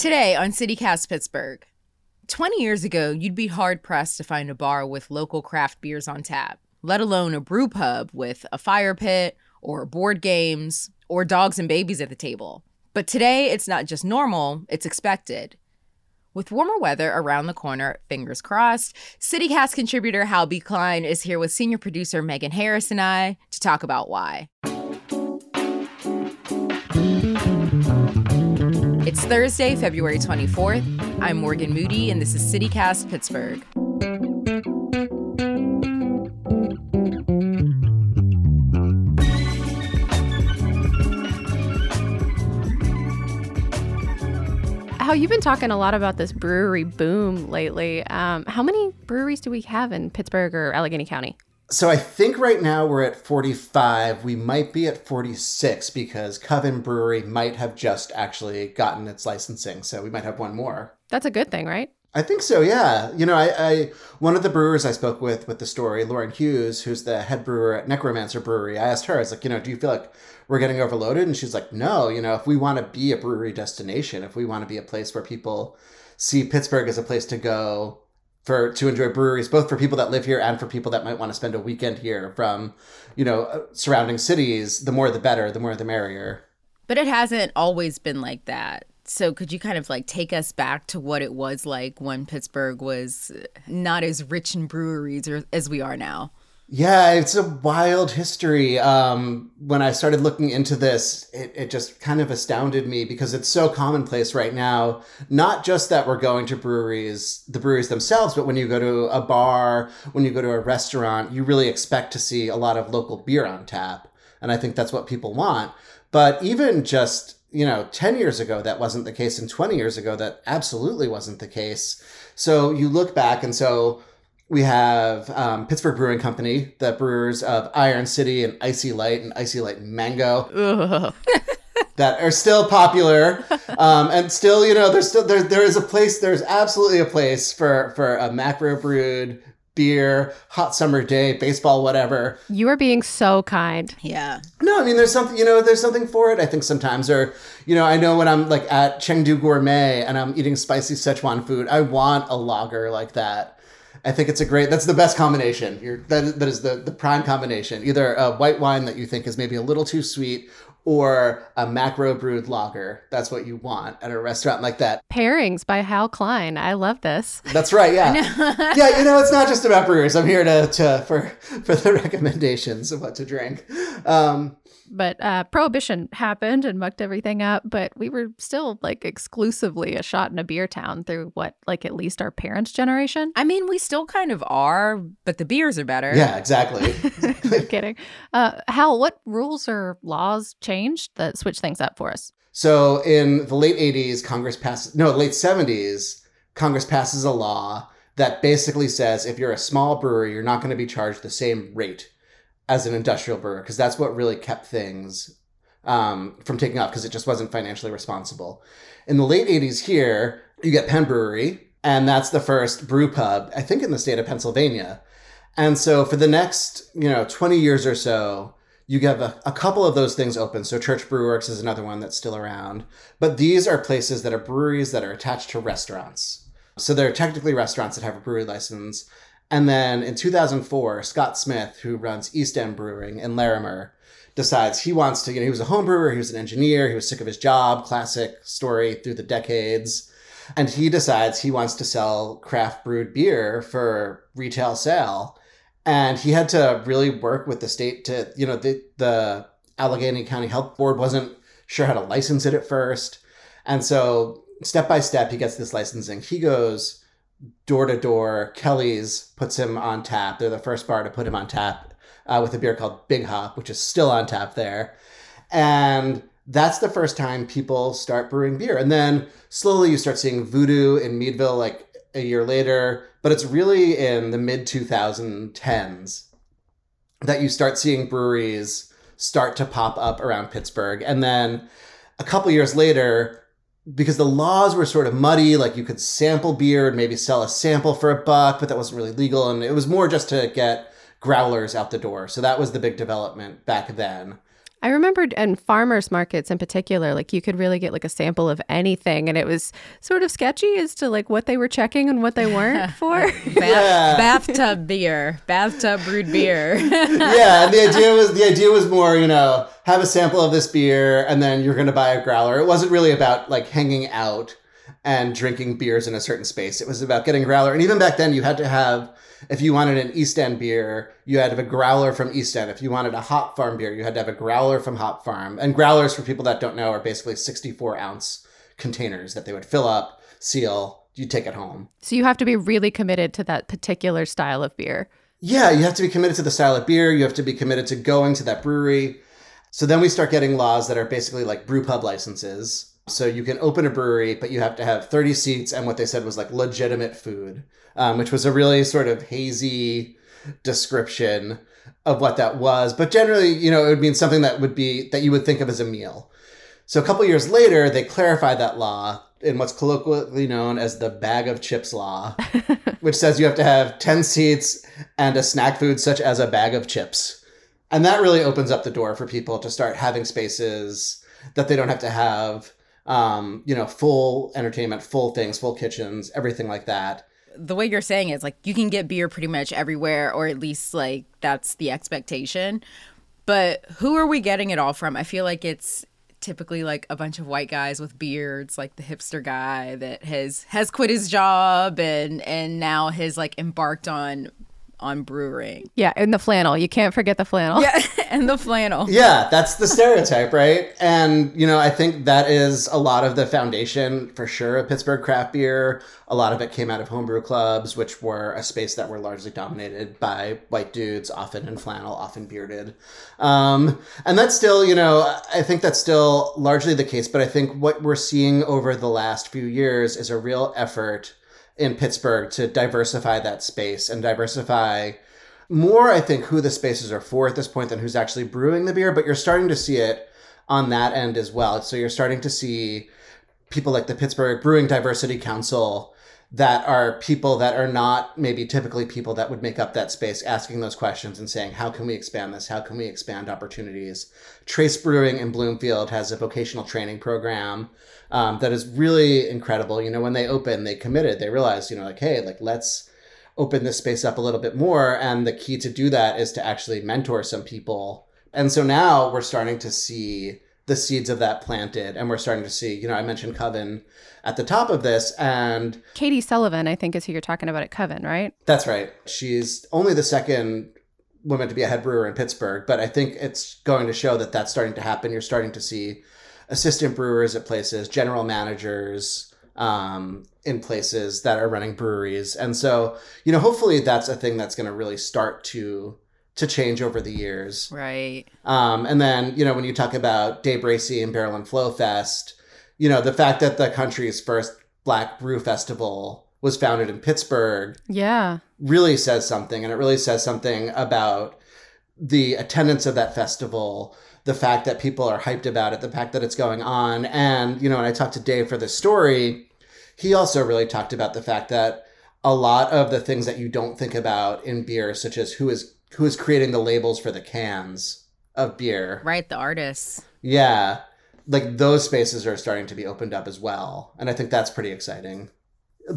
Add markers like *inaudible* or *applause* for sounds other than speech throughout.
Today on CityCast Pittsburgh. 20 years ago, you'd be hard pressed to find a bar with local craft beers on tap, let alone a brew pub with a fire pit or board games or dogs and babies at the table. But today, it's not just normal, it's expected. With warmer weather around the corner, fingers crossed, CityCast contributor Hal B. Klein is here with senior producer Megan Harris and I to talk about why. Thursday, February 24th. I'm Morgan Moody, and this is CityCast Pittsburgh. Hal you've been talking a lot about this brewery boom lately. Um, how many breweries do we have in Pittsburgh or Allegheny County? So I think right now we're at 45. We might be at 46 because Coven Brewery might have just actually gotten its licensing. So we might have one more. That's a good thing, right? I think so, yeah. You know, I, I one of the brewers I spoke with with the story, Lauren Hughes, who's the head brewer at Necromancer Brewery. I asked her, I was like, you know, do you feel like we're getting overloaded? And she's like, no. You know, if we want to be a brewery destination, if we want to be a place where people see Pittsburgh as a place to go for to enjoy breweries, both for people that live here and for people that might want to spend a weekend here from, you know, uh, surrounding cities, the more the better, the more the merrier. But it hasn't always been like that. So could you kind of like take us back to what it was like when Pittsburgh was not as rich in breweries as we are now? Yeah, it's a wild history. Um, when I started looking into this, it, it just kind of astounded me because it's so commonplace right now. Not just that we're going to breweries, the breweries themselves, but when you go to a bar, when you go to a restaurant, you really expect to see a lot of local beer on tap. And I think that's what people want. But even just you know, 10 years ago, that wasn't the case. And 20 years ago, that absolutely wasn't the case. So you look back, and so we have um, Pittsburgh Brewing Company, the brewers of Iron City and IC Light and IC Light Mango. *laughs* that are still popular, um, and still, you know, there's still there there is a place. There's absolutely a place for for a macro brewed beer, hot summer day, baseball, whatever. You are being so kind. Yeah. No, I mean, there's something, you know, there's something for it, I think sometimes. Or, you know, I know when I'm like at Chengdu Gourmet and I'm eating spicy Szechuan food, I want a lager like that. I think it's a great. That's the best combination. You're, that that is the the prime combination. Either a white wine that you think is maybe a little too sweet, or a macro brewed lager. That's what you want at a restaurant like that. Pairings by Hal Klein. I love this. That's right. Yeah. *laughs* yeah. You know, it's not just about brewers. I'm here to, to for for the *laughs* recommendations of what to drink. Um, but uh, prohibition happened and mucked everything up but we were still like exclusively a shot in a beer town through what like at least our parents generation. I mean we still kind of are but the beers are better. Yeah exactly. *laughs* I'm kidding. Uh, hal what rules or laws changed that switched things up for us? So in the late 80s congress passes no late 70s congress passes a law that basically says if you're a small brewery you're not going to be charged the same rate as an industrial brewer because that's what really kept things um, from taking off because it just wasn't financially responsible. In the late 80s here, you get Penn Brewery, and that's the first brew pub, I think, in the state of Pennsylvania. And so for the next, you know, 20 years or so, you have a, a couple of those things open. So Church Brew Works is another one that's still around. But these are places that are breweries that are attached to restaurants. So they're technically restaurants that have a brewery license. And then in 2004, Scott Smith, who runs East End Brewing in Larimer, decides he wants to, you know, he was a home brewer, he was an engineer, he was sick of his job, classic story through the decades. And he decides he wants to sell craft brewed beer for retail sale. And he had to really work with the state to, you know, the, the Allegheny County Health Board wasn't sure how to license it at first. And so step by step, he gets this licensing. He goes, door to door. Kelly's puts him on tap. They're the first bar to put him on tap uh, with a beer called Big Hop, which is still on tap there. And that's the first time people start brewing beer. And then slowly you start seeing Voodoo in Meadville like a year later. But it's really in the mid 2010s that you start seeing breweries start to pop up around Pittsburgh. And then a couple years later, because the laws were sort of muddy, like you could sample beer and maybe sell a sample for a buck, but that wasn't really legal. And it was more just to get growlers out the door. So that was the big development back then. I remembered in farmers markets in particular, like you could really get like a sample of anything, and it was sort of sketchy as to like what they were checking and what they weren't *laughs* for. Bath- *laughs* Yeah. Bathtub beer, bathtub brewed beer. *laughs* yeah, and the idea was the idea was more, you know, have a sample of this beer and then you're going to buy a growler. It wasn't really about like hanging out and drinking beers in a certain space. It was about getting growler. And even back then you had to have if you wanted an East End beer, you had to have a growler from East End. If you wanted a Hop Farm beer, you had to have a growler from Hop Farm. And growlers, for people that don't know, are basically 64 ounce containers that they would fill up, seal, you take it home. So you have to be really committed to that particular style of beer. Yeah, you have to be committed to the style of beer. You have to be committed to going to that brewery. So then we start getting laws that are basically like brew pub licenses. So you can open a brewery, but you have to have 30 seats and what they said was like legitimate food, um, which was a really sort of hazy description of what that was. But generally, you know, it would mean something that would be that you would think of as a meal. So a couple years later, they clarified that law in what's colloquially known as the bag of chips law, *laughs* which says you have to have 10 seats and a snack food such as a bag of chips. And that really opens up the door for people to start having spaces that they don't have to have, um, you know, full entertainment, full things, full kitchens, everything like that. the way you're saying it is like you can get beer pretty much everywhere, or at least like that's the expectation. But who are we getting it all from? I feel like it's typically like a bunch of white guys with beards, like the hipster guy that has has quit his job and and now has like embarked on on brewing. Yeah, and the flannel. You can't forget the flannel. Yeah, *laughs* and the flannel. Yeah, that's the stereotype, right? And, you know, I think that is a lot of the foundation for sure of Pittsburgh craft beer. A lot of it came out of homebrew clubs, which were a space that were largely dominated by white dudes, often in flannel, often bearded. Um, and that's still, you know, I think that's still largely the case. But I think what we're seeing over the last few years is a real effort in Pittsburgh to diversify that space and diversify more, I think, who the spaces are for at this point than who's actually brewing the beer, but you're starting to see it on that end as well. So you're starting to see people like the Pittsburgh Brewing Diversity Council that are people that are not maybe typically people that would make up that space asking those questions and saying how can we expand this? How can we expand opportunities? Trace brewing in bloomfield has a vocational training program um, that is really incredible. You know when they opened they committed they realized you know like hey like let's open this space up a little bit more. And the key to do that is to actually mentor some people. And so now we're starting to see the seeds of that planted and we're starting to see you know i mentioned coven at the top of this and Katie Sullivan, I think, is who you're talking about at Coven, right? that's right. She's only the second woman to be a head brewer in pittsburgh but i think it's going to show that that's starting to happen. You're starting to see assistant brewers at places general managers um, in places that are running breweries. And so you know hopefully that's a thing that's going to really start to to change over the years Right. um, and then, you know, when you talk about Day Bracey and Barrel and Flow Fest, you know, the fact that the country's first Black Brew Festival was founded in Pittsburgh Yeah. really says something. And it really says something about the attendance of that festival, the fact that people are hyped about it, the fact that it's going on. And, you know, when I talked to Day for this story, he also really talked about the fact that a lot of the things that you don't think about in beer, such as who is who is creating the labels for the cans of beer. Right. The artists. Yeah. Like those spaces are starting to be opened up as well. And I think that's pretty exciting.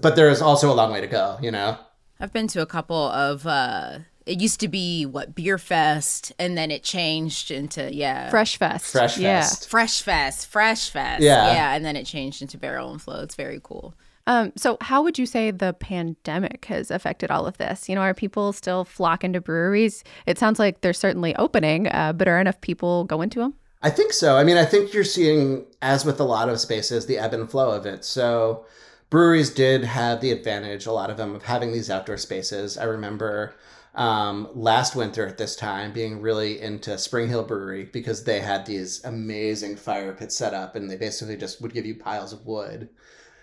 But there is also a long way to go, you know? I've been to a couple of uh it used to be what Beer Fest and then it changed into yeah. Fresh Fest. Fresh Yeah. Fest. Fresh Fest, Fresh Fest. Yeah. Yeah, and then it changed into Barrel and Flow. It's very cool. Um, so how would you say the pandemic has affected all of this? You know, are people still flocking to breweries? It sounds like they're certainly opening, uh, but are enough people going to them? I think so. I mean, I think you're seeing, as with a lot of spaces, the ebb and flow of it. So breweries did have the advantage, a lot of them, of having these outdoor spaces. I remember um, last winter at this time being really into Spring Hill Brewery because they had these amazing fire pits set up and they basically just would give you piles of wood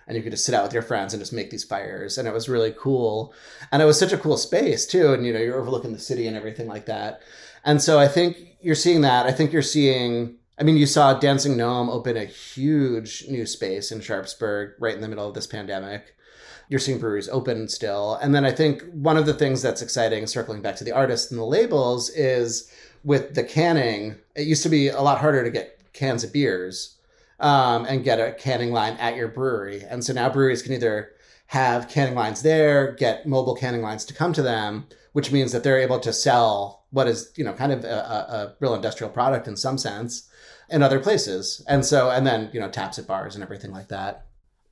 and you could just sit out with your friends and just make these fires. And it was really cool. And it was such a cool space too. And you know you're overlooking the city and everything like that. And so i think you're seeing that. I think you're seeing i mean you saw dancing gnome open a huge new space in sharpsburg right in the middle of this pandemic you're seeing breweries open still and then i think one of the things that's exciting circling back to the artists and the labels is with the canning, it used to be a lot harder to get cans of beers um, and get a canning line at your brewery. And so now breweries can either have canning lines there, get mobile canning lines to come to them, which means that they're able to sell what is, you know, kind of a, a, a real industrial product in some sense in other places. And so, and then, you know, taps at bars and everything like that.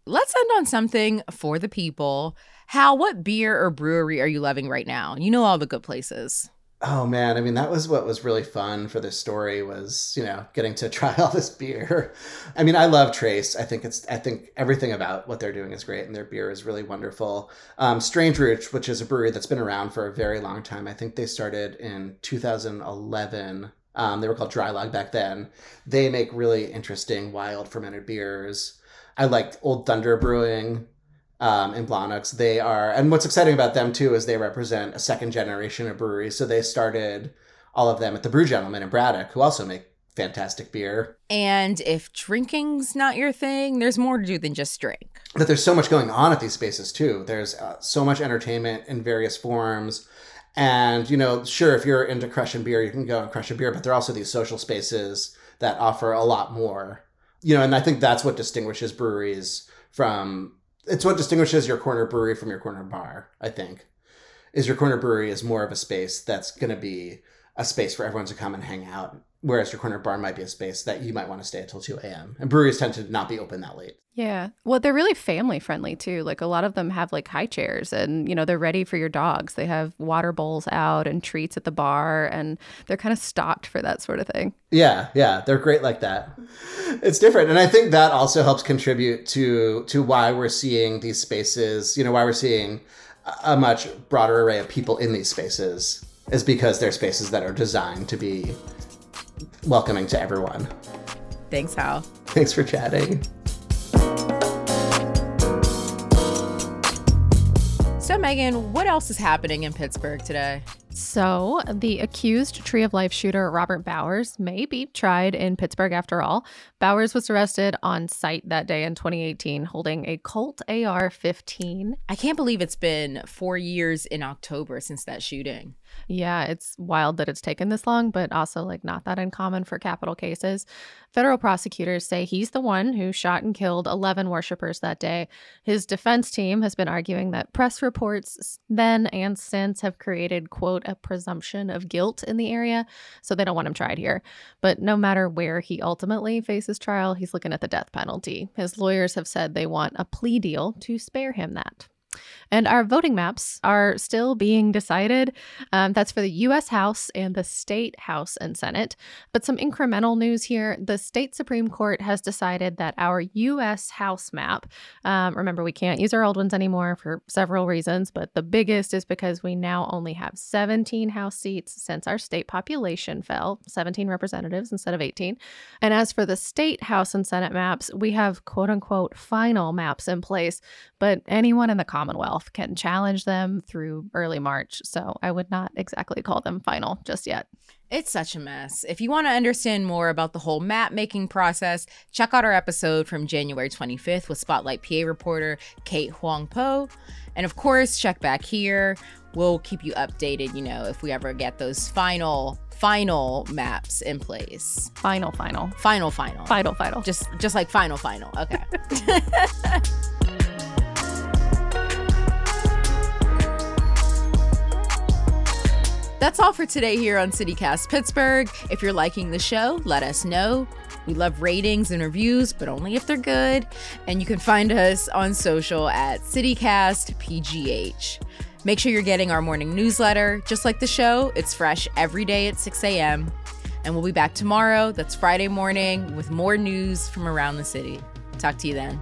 Let's end on something for the people. Hal, what beer or brewery are you loving right now? You know all the good places. Oh man, I mean that was what was really fun for this story was, you know, getting to *laughs* try all this beer. I mean, I love Trace. I think it's I think everything about what they're doing is great and their beer is really wonderful. Um, Strange Root, which is a brewery that's been around for a very long time. I think they started in 2011. Um, they were called Draai Laag back then. They make really interesting wild fermented beers. I like Old Thunder Brewing um, in Blawnox. They are, and what's exciting about them too is they represent a second generation of breweries. So they started all of them at the Brew Gentleman in Braddock, who also make fantastic beer. And if drinking's not your thing, there's more to do than just drink. But there's so much going on at these spaces too. There's uh, so much entertainment in various forms. And, you know, sure, if you're into crushing beer, you can go and crush a beer, but there are also these social spaces that offer a lot more. You know, and I think that's what distinguishes breweries from it's what distinguishes your corner brewery from your corner bar, I think. Is your corner brewery is more of a space that's going to be a space for everyone to come and hang out, whereas your corner bar might be a space that you might want to stay until 2 a.m. And breweries tend to not be open that late. Yeah. Well, they're really family friendly too. Like a lot of them have like high chairs and, you know, they're ready for your dogs. They have water bowls out and treats at the bar and they're kind of stocked for that sort of thing. Yeah. Yeah. They're great like that. It's different. And I think that also helps contribute to, to why we're seeing these spaces, you know, why we're seeing a much broader array of people in these spaces is because they're spaces that are designed to be welcoming to everyone. Thanks, Hal. Thanks for chatting. So, Megan, what else is happening in Pittsburgh today? So, the accused Tree of Life shooter Robert Bowers may be tried in Pittsburgh after all. Bowers was arrested on site that day in 2018 holding a Colt AR 15. I can't believe it's been four years in October since that shooting. Yeah, it's wild that it's taken this long, but also like not that uncommon for capital cases. Federal prosecutors say he's the one who shot and killed 11 worshippers that day. His defense team has been arguing that press reports then and since have created, quote, a presumption of guilt in the area, so they don't want him tried here. But no matter where he ultimately faces trial, he's looking at the death penalty. His lawyers have said they want a plea deal to spare him that. And our voting maps are still being decided. Um, that's for the U.S. House and the State House and Senate. But some incremental news here the state Supreme Court has decided that our U.S. House map, um, remember, we can't use our old ones anymore for several reasons, but the biggest is because we now only have 17 House seats since our state population fell, 17 representatives instead of 18. And as for the state House and Senate maps, we have quote unquote final maps in place, but anyone in the Commonwealth can challenge them through early March. So I would not exactly call them final just yet. It's such a mess. If you want to understand more about the whole map making process, check out our episode from January 25th with Spotlight PA reporter Kate Huangpu. And of course, check back here. We'll keep you updated, you know, if we ever get those final final maps in place. Final, final. Final, final. Final, final. Just just like final, final. Okay. *laughs* That's all for today here on CityCast Pittsburgh. If you're liking the show, let us know. We love ratings and reviews, but only if they're good. And you can find us on social at CityCastPGH. Make sure you're getting our morning newsletter. Just like the show, it's fresh every day at 6 a.m. And we'll be back tomorrow. That's Friday morning with more news from around the city. Talk to you then.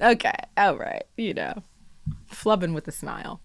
Okay, all right, you know, flubbing with a smile.